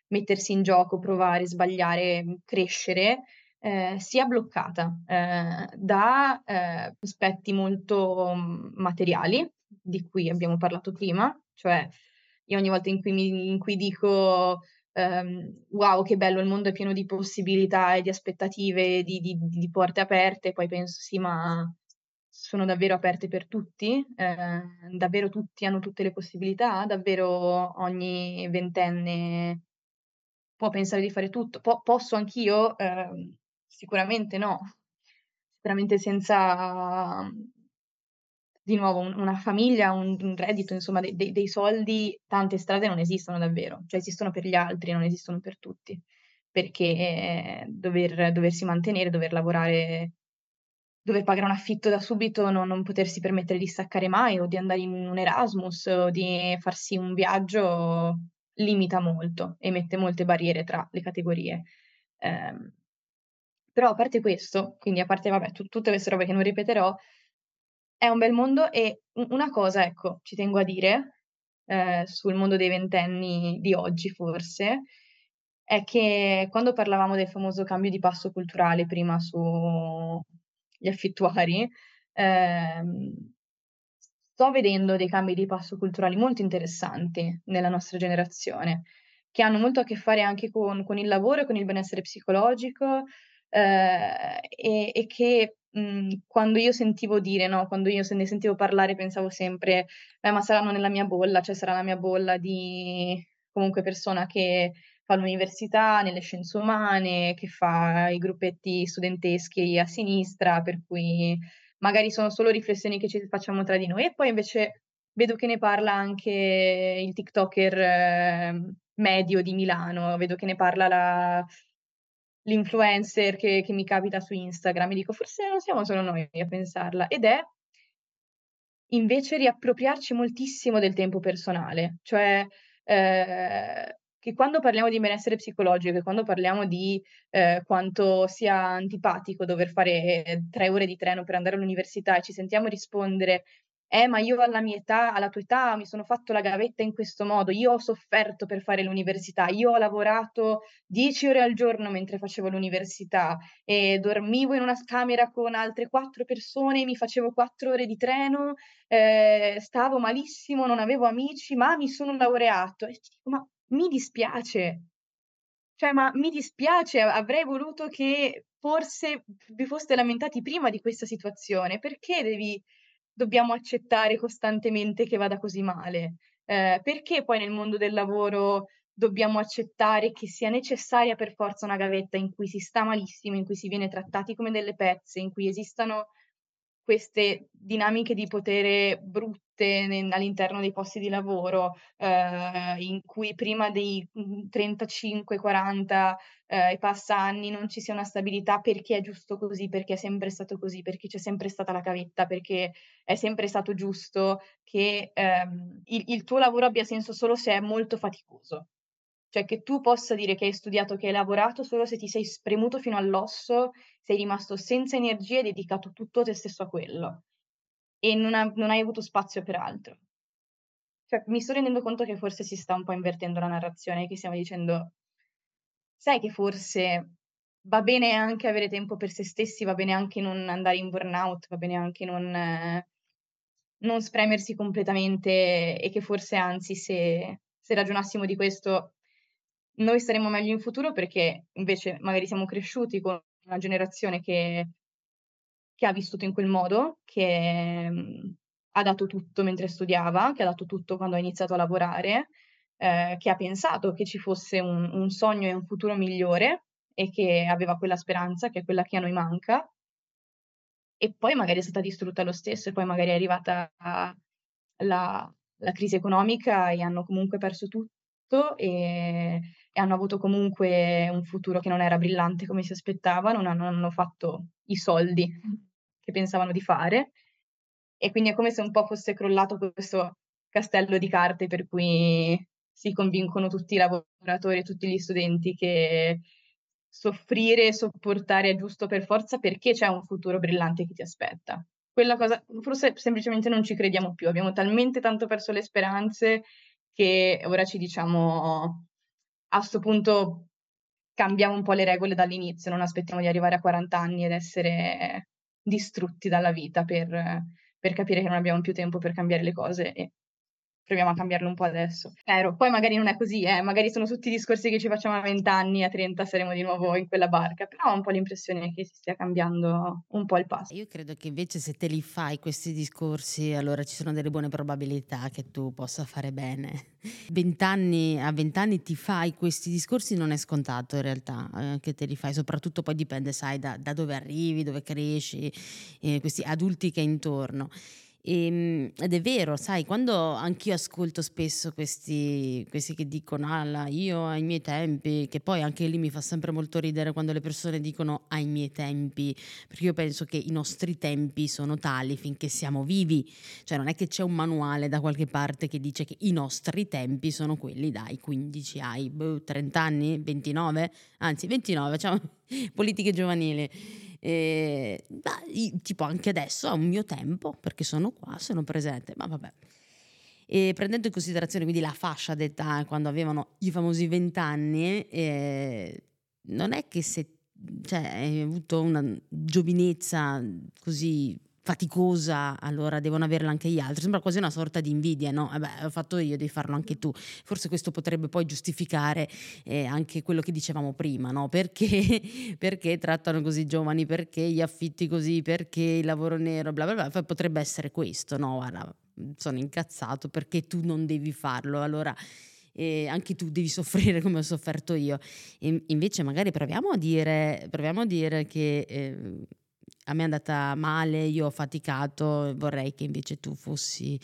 Speaker 5: mettersi in gioco, provare, sbagliare, crescere, eh, sia bloccata eh, da eh, aspetti molto mm, materiali, di cui abbiamo parlato prima, cioè io ogni volta in cui, mi, in cui dico um, wow che bello, il mondo è pieno di possibilità e di aspettative, di, di, di porte aperte, poi penso sì ma sono davvero aperte per tutti, eh, davvero tutti hanno tutte le possibilità, davvero ogni ventenne può pensare di fare tutto, po- posso anch'io eh, Sicuramente no. Sicuramente senza, di nuovo, un- una famiglia, un, un reddito, insomma, de- de- dei soldi, tante strade non esistono davvero, cioè esistono per gli altri, non esistono per tutti, perché eh, dover, doversi mantenere, dover lavorare, dover pagare un affitto da subito, non, non potersi permettere di staccare mai o di andare in un Erasmus o di farsi un viaggio limita molto e mette molte barriere tra le categorie. Eh, però a parte questo, quindi a parte vabbè, tu tutte queste robe che non ripeterò, è un bel mondo e una cosa, ecco, ci tengo a dire, ehm, sul mondo dei ventenni di oggi forse, è che quando parlavamo del famoso cambio di passo culturale prima sugli affittuari, ehm, sto vedendo dei cambi di passo culturali molto interessanti nella nostra generazione, che hanno molto a che fare anche con con il lavoro e con il benessere psicologico, Ehm, e e che, mhmm, quando io sentivo dire, no, quando io se ne sentivo parlare pensavo sempre: "Eh, ma saranno nella mia bolla, cioè sarà la mia bolla di comunque persona che fa l'università, nelle scienze umane, che fa i gruppetti studenteschi a sinistra, per cui magari sono solo riflessioni che ci facciamo tra di noi." E poi invece vedo che ne parla anche il tiktoker ehm, medio di Milano, vedo che ne parla la l'influencer che che mi capita su Instagram e dico: "Forse non siamo solo noi a pensarla." Ed è invece riappropriarci moltissimo del tempo personale, cioè, ehm, che quando parliamo di benessere psicologico e quando parliamo di, ehm, quanto sia antipatico dover fare 3 ore di treno per andare all'università e ci sentiamo rispondere eh, ma io alla mia età, alla tua età, mi sono fatto la gavetta in questo modo, io ho sofferto per fare l'università, io ho lavorato 10 ore al giorno mentre facevo l'università e dormivo in una camera con altre 4 persone, mi facevo 4 ore di treno, eh, stavo malissimo, non avevo amici, ma mi sono laureato. E dico, ma mi dispiace, cioè, ma mi dispiace, avrei voluto che forse vi foste lamentati prima di questa situazione, perché devi dobbiamo accettare costantemente che vada così male? Ehm, perché poi nel mondo del lavoro dobbiamo accettare che sia necessaria per forza una gavetta in cui si sta malissimo, in cui si viene trattati come delle pezze, in cui esistano queste dinamiche di potere brutte all'interno dei posti di lavoro, ehm, in cui prima dei, mhmm, 35, 40, ehm, e passa anni non ci sia una stabilità perché è giusto così, perché è sempre stato così, perché c'è sempre stata la cavetta, perché è sempre stato giusto che, ehm, il il tuo lavoro abbia senso solo se è molto faticoso. Cioè che tu possa dire che hai studiato, che hai lavorato solo se ti sei spremuto fino all'osso, sei rimasto senza energie e dedicato tutto te stesso a quello e non ha non hai avuto spazio per altro. cioè, mi sto rendendo conto che forse si sta un po' invertendo la narrazione, che stiamo dicendo, sai che forse va bene anche avere tempo per se stessi, va bene anche non andare in burnout, va bene anche non, non spremersi completamente e che forse anzi se, se ragionassimo di questo noi staremo meglio in futuro perché invece magari siamo cresciuti con una generazione che, che ha vissuto in quel modo, che mh, mm, ha dato tutto mentre studiava, che ha dato tutto quando ha iniziato a lavorare, eh, che ha pensato che ci fosse un, un sogno e un futuro migliore e che aveva quella speranza che è quella che a noi manca. E poi magari è stata distrutta lo stesso, e poi magari è arrivata la, la crisi economica e hanno comunque perso tutto e, e, hanno avuto comunque un futuro che non era brillante come si aspettavano, non hanno fatto i soldi che pensavano di fare. E quindi è come se un po' fosse crollato questo castello di carte per cui si convincono tutti i lavoratori, tutti gli studenti che soffrire e sopportare è giusto per forza perché c'è un futuro brillante che ti aspetta. Quella cosa, forse semplicemente non ci crediamo più, abbiamo talmente tanto perso le speranze che ora ci diciamo a questo punto cambiamo un po' le regole dall'inizio, non aspettiamo di arrivare a 40 anni ed essere distrutti dalla vita per, per capire che non abbiamo più tempo per cambiare le cose e proviamo a cambiarlo un po' adesso. Spero. Poi magari non è così, eh? magari sono tutti discorsi che ci facciamo a 20 anni, a 30 saremo di nuovo in quella barca, però ho un po' l'impressione che si stia cambiando un po' il passo.
Speaker 3: Io credo che invece se te li fai questi discorsi, allora ci sono delle buone probabilità che tu possa fare bene. [laughs] 20 anni, a 20 anni ti fai questi discorsi non è scontato in realtà eh, che te li fai, soprattutto poi dipende, sai, da, da dove arrivi, dove cresci, eh, questi adulti che hai intorno. E, ehm, ed è vero, sai, quando anch'io ascolto spesso questi, questi che dicono, ah, io ai miei tempi, che poi anche lì mi fa sempre molto ridere quando le persone dicono ai miei tempi, perché io penso che i nostri tempi sono tali finché siamo vivi, cioè non è che c'è un manuale da qualche parte che dice che i nostri tempi sono quelli dai 15 ai 30 anni, 29, anzi 29, cioè [laughs] politiche giovanili. E, beh, tipo anche adesso a un mio tempo, perché sono qua, sono presente, ma vabbè. E prendendo in considerazione quindi la fascia d'età quando avevano i famosi vent'anni, eh, non è che se cioè, hai avuto una giovinezza così faticosa, allora devono averla anche gli altri. Sembra quasi una sorta di invidia, no? Vabbè, ho fatto io, devi farlo anche tu. Forse questo potrebbe poi giustificare eh, anche quello che dicevamo prima, no? Perché, [laughs] perché trattano così i giovani, perché gli affitti così, perché il lavoro nero, bla bla bla. Potrebbe essere questo, no? Guarda, sono incazzato perché tu non devi farlo. Allora e anche tu devi [laughs] soffrire come ho sofferto io. E invece magari proviamo a dire, proviamo a dire che eh, a me è andata male, io ho faticato, vorrei che invece tu fossi,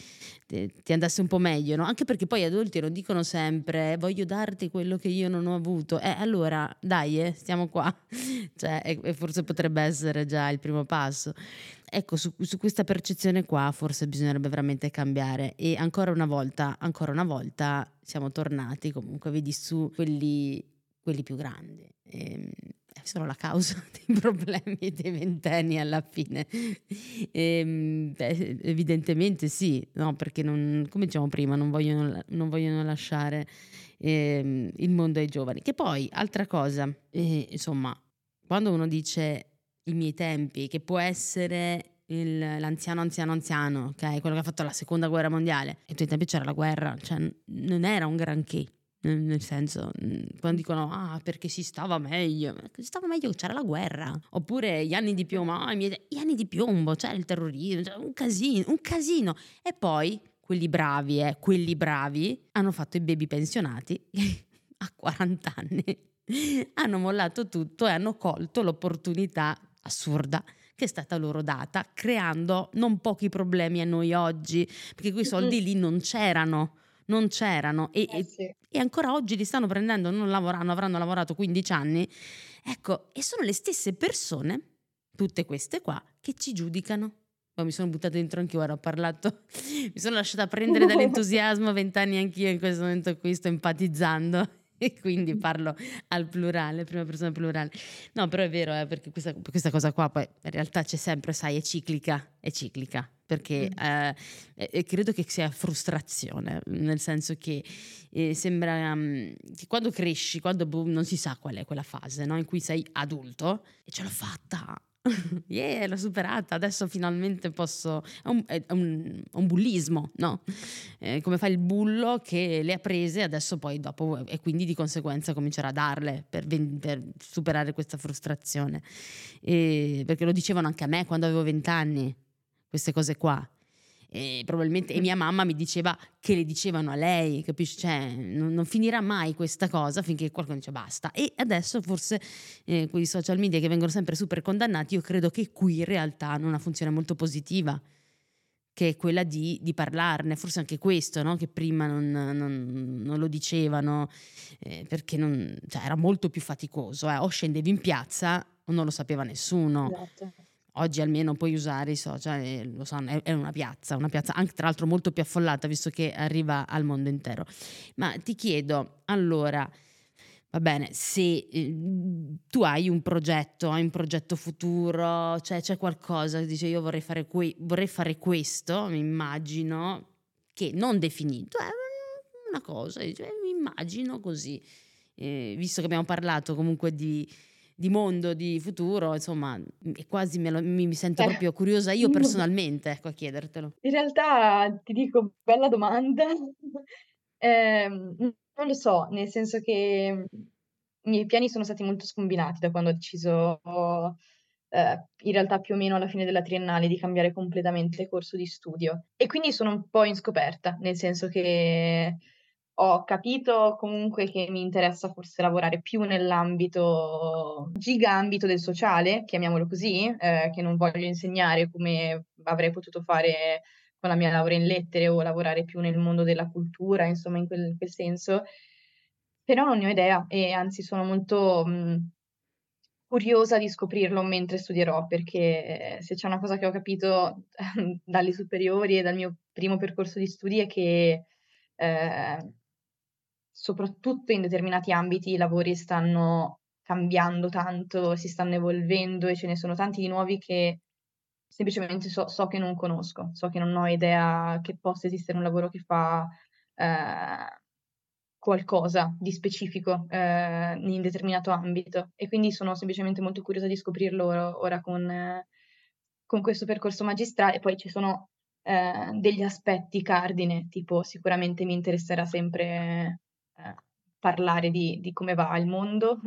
Speaker 3: ti andasse un po' meglio, no? Anche perché poi gli adulti non dicono sempre voglio darti quello che io non ho avuto, eh allora dai, eh, stiamo qua, [laughs] cioè, e, forse potrebbe essere già il primo passo. Ecco, su, su, questa percezione qua forse bisognerebbe veramente cambiare e ancora una volta, ancora una volta siamo tornati comunque, vedi, su quelli, quelli più grandi. E, ehm, sono la causa [laughs] dei problemi dei ventenni alla fine. E, ehm, beh, evidentemente sì, no, perché non, come diciamo prima, non vogliono, non vogliono lasciare eh, il mondo ai giovani. Che poi, altra cosa, eh, insomma, quando uno dice i miei tempi, che può essere il, l'anziano, anziano, anziano, ok? Quello che ha fatto la seconda guerra mondiale. E ai tuoi tempi c'era la guerra, cioè non era un granché nel senso, quando dicono ah perché si stava meglio, si stava meglio c'era la guerra, oppure gli anni di piombo, ah, gli anni di piombo, c'era il terrorismo, c'era un casino, un casino. E poi quelli bravi, eh, quelli bravi hanno fatto i baby pensionati [laughs] a 40 anni, hanno mollato tutto e hanno colto l'opportunità assurda che è stata loro data, creando non pochi problemi a noi oggi, perché quei soldi lì non c'erano non c'erano e, eh sì. e, ancora oggi li stanno prendendo, non lavorano, avranno lavorato 15 anni. Ecco, e sono le stesse persone, tutte queste qua, che ci giudicano. Poi mi sono buttata dentro anche ora, ho parlato, [laughs] mi sono lasciata prendere [laughs] dall'entusiasmo, vent'anni anch'io in questo momento qui sto empatizzando. [laughs] e quindi parlo al plurale, prima persona plurale. No, però è vero, eh, perché questa, questa, cosa qua poi in realtà c'è sempre, sai, è ciclica, è ciclica, perché mm. eh, credo che sia frustrazione, nel senso che eh, sembra um, che quando cresci, quando boh, non si sa qual è quella fase no? in cui sei adulto e ce l'ho fatta, [laughs] yeah, l'ho superata, adesso finalmente posso... È un, è un, un bullismo, no? Eh, come fa il bullo che le ha prese adesso poi dopo e quindi di conseguenza comincerà a darle per, per superare questa frustrazione. E, perché lo dicevano anche a me quando avevo vent'anni, queste cose qua. E probabilmente e mia [laughs] mamma mi diceva che le dicevano a lei, capisci? Cioè, non, non finirà mai questa cosa finché qualcuno dice basta. E adesso forse eh, quei social media che vengono sempre super condannati, io credo che qui in realtà hanno una funzione molto positiva che è quella di, di parlarne, forse anche questo, no? che prima non, non, non lo dicevano, eh, perché non, cioè, era molto più faticoso, eh? o scendevi in piazza o non lo sapeva nessuno. Esatto oggi almeno puoi usare i social, e lo sanno, è, una piazza, una piazza anche tra l'altro molto più affollata visto che arriva al mondo intero. Ma ti chiedo, allora, va bene, se eh, tu hai un progetto, hai un progetto futuro, cioè c'è qualcosa che dice io vorrei fare, que- vorrei fare questo, mi immagino, che non definito, è una cosa, cioè, mi immagino così. Eh, visto che abbiamo parlato comunque di di mondo, di futuro, insomma, quasi lo, mi, mi, sento eh. proprio curiosa io personalmente ecco, a chiedertelo.
Speaker 5: In realtà ti dico, bella domanda. [laughs] eh, non lo so, nel senso che i miei piani sono stati molto scombinati da quando ho deciso, eh, in realtà più o meno alla fine della triennale, di cambiare completamente corso di studio. E quindi sono un po' in scoperta, nel senso che ho capito comunque che mi interessa forse lavorare più nell'ambito gigambito del sociale, chiamiamolo così, eh, che non voglio insegnare come avrei potuto fare con la mia laurea in lettere o lavorare più nel mondo della cultura, insomma, in quel, in quel senso. Però non ne ho idea e anzi sono molto mh, curiosa di scoprirlo mentre studierò, perché se c'è una cosa che ho capito [laughs] dalle superiori e dal mio primo percorso di studi è che eh, soprattutto in determinati ambiti i lavori stanno cambiando tanto, si stanno evolvendo e ce ne sono tanti di nuovi che semplicemente so, so che non conosco, so che non ho idea che possa esistere un lavoro che fa eh, qualcosa di specifico eh, in determinato ambito e quindi sono semplicemente molto curiosa di scoprirlo ora, con, eh, con, questo percorso magistrale. Poi ci sono eh, degli aspetti cardine, tipo sicuramente mi interesserà sempre eh, parlare di, di, come va il mondo.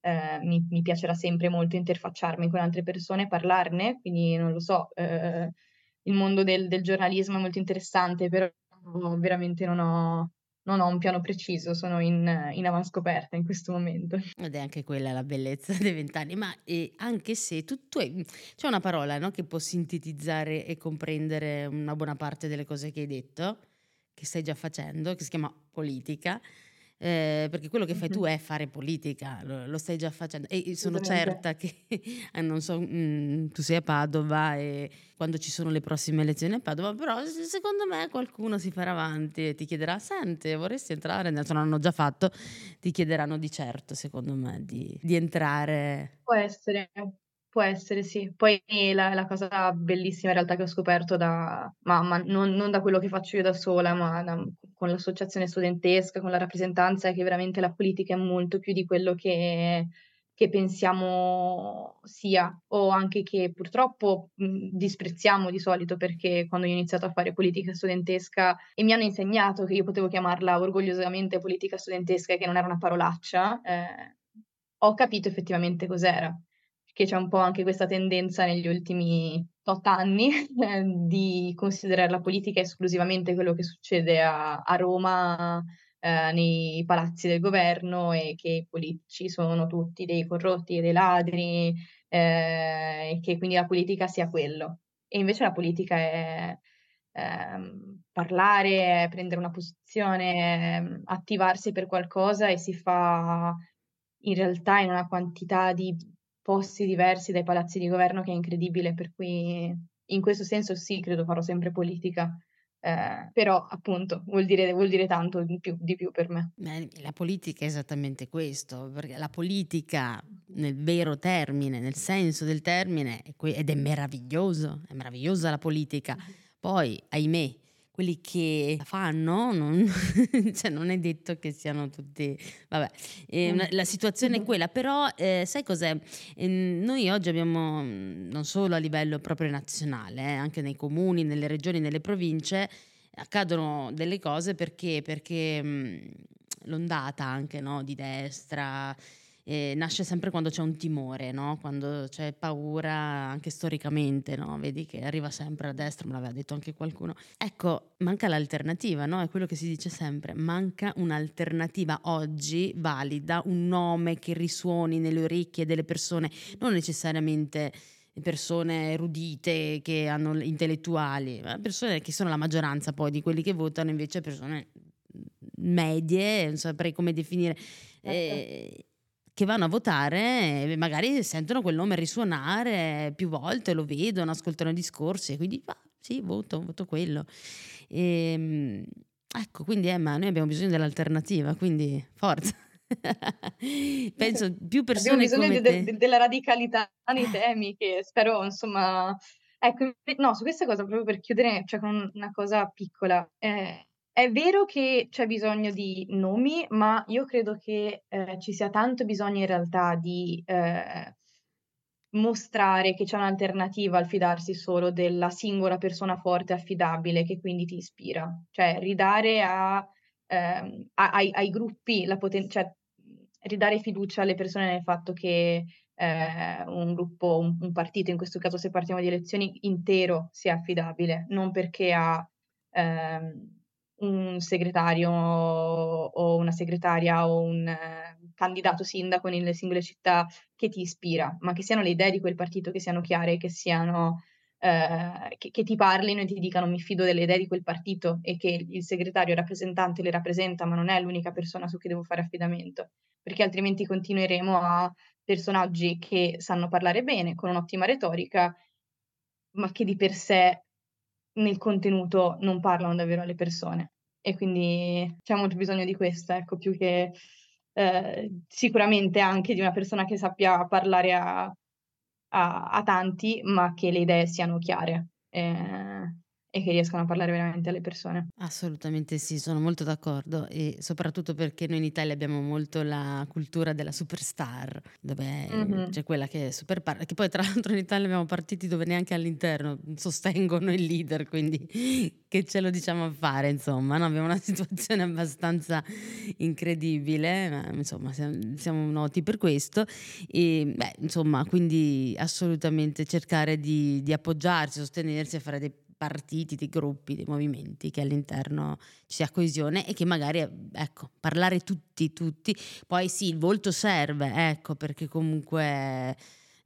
Speaker 5: Eh, mi, mi, piacerà sempre molto interfacciarmi con altre persone, parlarne, quindi non lo so, eh, il mondo del, del, giornalismo è molto interessante, però veramente non ho, non ho un piano preciso, sono in, in avanscoperta in questo momento.
Speaker 3: Ed è anche quella la bellezza dei vent'anni, ma anche se tu, tu hai, c'è una parola no, che può sintetizzare e comprendere una buona parte delle cose che hai detto, che stai già facendo, che si chiama politica. Eh, perché quello che fai tu è fare politica, lo, lo stai già facendo e sono certa che, eh, [laughs] non so, mh, tu sei a Padova e quando ci sono le prossime elezioni a Padova, però secondo me qualcuno si farà avanti e ti chiederà, senti, vorresti entrare? Adesso non hanno già fatto, ti chiederanno di certo, secondo me, di, di entrare.
Speaker 5: Può essere, Può essere, sì. Poi la, la cosa bellissima in realtà che ho scoperto da, ma, ma non, non da quello che faccio io da sola, ma da- con l'associazione studentesca, con la rappresentanza, è che veramente la politica è molto più di quello che, che pensiamo sia, o anche che purtroppo disprezziamo di solito, perché quando io ho iniziato a fare politica studentesca e mi hanno insegnato che io potevo chiamarla orgogliosamente politica studentesca e che non era una parolaccia, eh, ho capito effettivamente cos'era che c'è un po' anche questa tendenza negli ultimi tot anni [laughs] eh, di considerare la politica esclusivamente quello che succede a, a Roma eh, nei palazzi del governo e che i politici sono tutti dei corrotti e dei ladri eh, e che quindi la politica sia quello. E invece la politica è ehm, parlare, prendere una posizione, ehm, attivarsi per qualcosa e si fa in realtà in una quantità di posti diversi dai palazzi di governo che è incredibile, per cui in questo senso sì, credo farò sempre politica, Eh, però appunto vuol dire, vuol dire tanto di più, di più, per me.
Speaker 3: La politica è esattamente questo, perché la politica nel vero termine, nel senso del termine, ed è meraviglioso, è meravigliosa la politica. Poi, ahimè, quelli che fanno, non, [laughs] cioè non è detto che siano tutti... Vabbè, eh, la situazione è quella, però eh, sai cos'è? Eh, noi oggi abbiamo, non solo a livello proprio nazionale, eh, anche nei comuni, nelle regioni, nelle province, accadono delle cose perché, perché mh, l'ondata anche no, di destra eh, nasce sempre quando c'è un timore, no? quando c'è paura anche storicamente, no? vedi che arriva sempre a destra, me l'aveva detto anche qualcuno. Ecco, manca l'alternativa, no? è quello che si dice sempre, manca un'alternativa oggi valida, un nome che risuoni nelle orecchie delle persone, non necessariamente persone erudite che hanno intellettuali, ma persone che sono la maggioranza poi di quelli che votano invece persone medie, non saprei come definire. Eh, che vanno a votare e magari sentono quel nome risuonare più volte, lo vedono, ascoltano i discorsi e quindi ah, sì, voto, voto quello. E, ehm, ecco, quindi Emma, noi abbiamo bisogno dell'alternativa, quindi forza. [laughs] Penso più persone
Speaker 5: abbiamo bisogno
Speaker 3: de-
Speaker 5: de- della radicalità nei temi che spero, insomma... Ecco, no, su questa cosa, proprio per chiudere, cioè con una cosa piccola, eh, è vero che c'è bisogno di nomi, ma io credo che eh, ci sia tanto bisogno in realtà di eh, mostrare che c'è un'alternativa al fidarsi solo della singola persona forte e affidabile che quindi ti ispira. Cioè ridare a, ehm, ai, ai, gruppi la potenza, cioè ridare fiducia alle persone nel fatto che eh, un gruppo, un, un, partito, in questo caso se partiamo di elezioni, intero sia affidabile, non perché ha... Ehm, un segretario o una segretaria o un eh, candidato sindaco nelle singole città che ti ispira, ma che siano le idee di quel partito che siano chiare, che siano eh, che, che, ti parlino e ti dicano mi fido delle idee di quel partito e che il segretario rappresentante le rappresenta, ma non è l'unica persona su cui devo fare affidamento, perché altrimenti continueremo a personaggi che sanno parlare bene, con un'ottima retorica, ma che di per sé nel contenuto non parlano davvero alle persone e quindi c'è molto bisogno di questo, ecco, più che eh, sicuramente anche di una persona che sappia parlare a, a, a tanti, ma che le idee siano chiare. Eh, e che riescano a parlare veramente alle persone.
Speaker 3: Assolutamente sì, sono molto d'accordo e soprattutto perché noi in Italia abbiamo molto la cultura della superstar, dove mm-hmm. c'è quella che è super par- che poi tra l'altro in Italia abbiamo partiti dove neanche all'interno sostengono il leader, quindi che ce lo diciamo a fare, insomma, no? abbiamo una [laughs] situazione abbastanza incredibile, ma insomma siamo, siamo noti per questo e beh, insomma, quindi assolutamente cercare di, di appoggiarsi, sostenersi e fare dei partiti, dei gruppi, dei movimenti, che all'interno ci sia coesione e che magari, ecco, parlare tutti, tutti, poi sì, il volto serve, ecco, perché comunque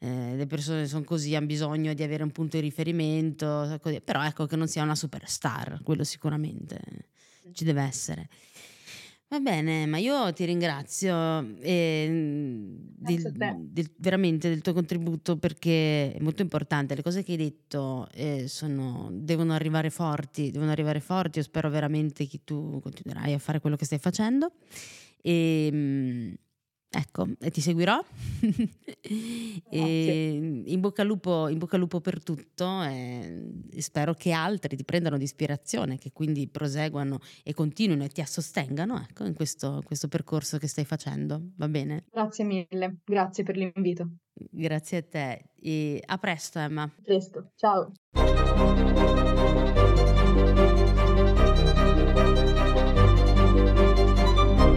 Speaker 3: eh, le persone sono così, hanno bisogno di avere un punto di riferimento, così. però ecco che non sia una superstar, quello sicuramente ci deve essere. Va bene, ma io ti ringrazio eh, del, del, veramente del tuo contributo perché è molto importante. Le cose che hai detto eh, sono, devono arrivare forti, devono arrivare forti. Io spero veramente che tu continuerai a fare quello che stai facendo. E, ehm, Ecco, e ti seguirò. [laughs] e in, bocca lupo, in bocca al lupo per tutto e, e spero che altri ti prendano di ispirazione, che quindi proseguano e continuino e ti sostengano ecco, in questo, questo percorso che stai facendo. Va bene?
Speaker 5: Grazie mille, grazie per l'invito.
Speaker 3: Grazie a te e a presto Emma. A
Speaker 5: presto, ciao.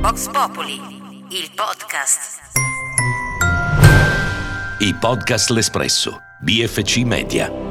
Speaker 4: Vox Populi il podcast.
Speaker 2: I podcast L'Espresso, BFC Media.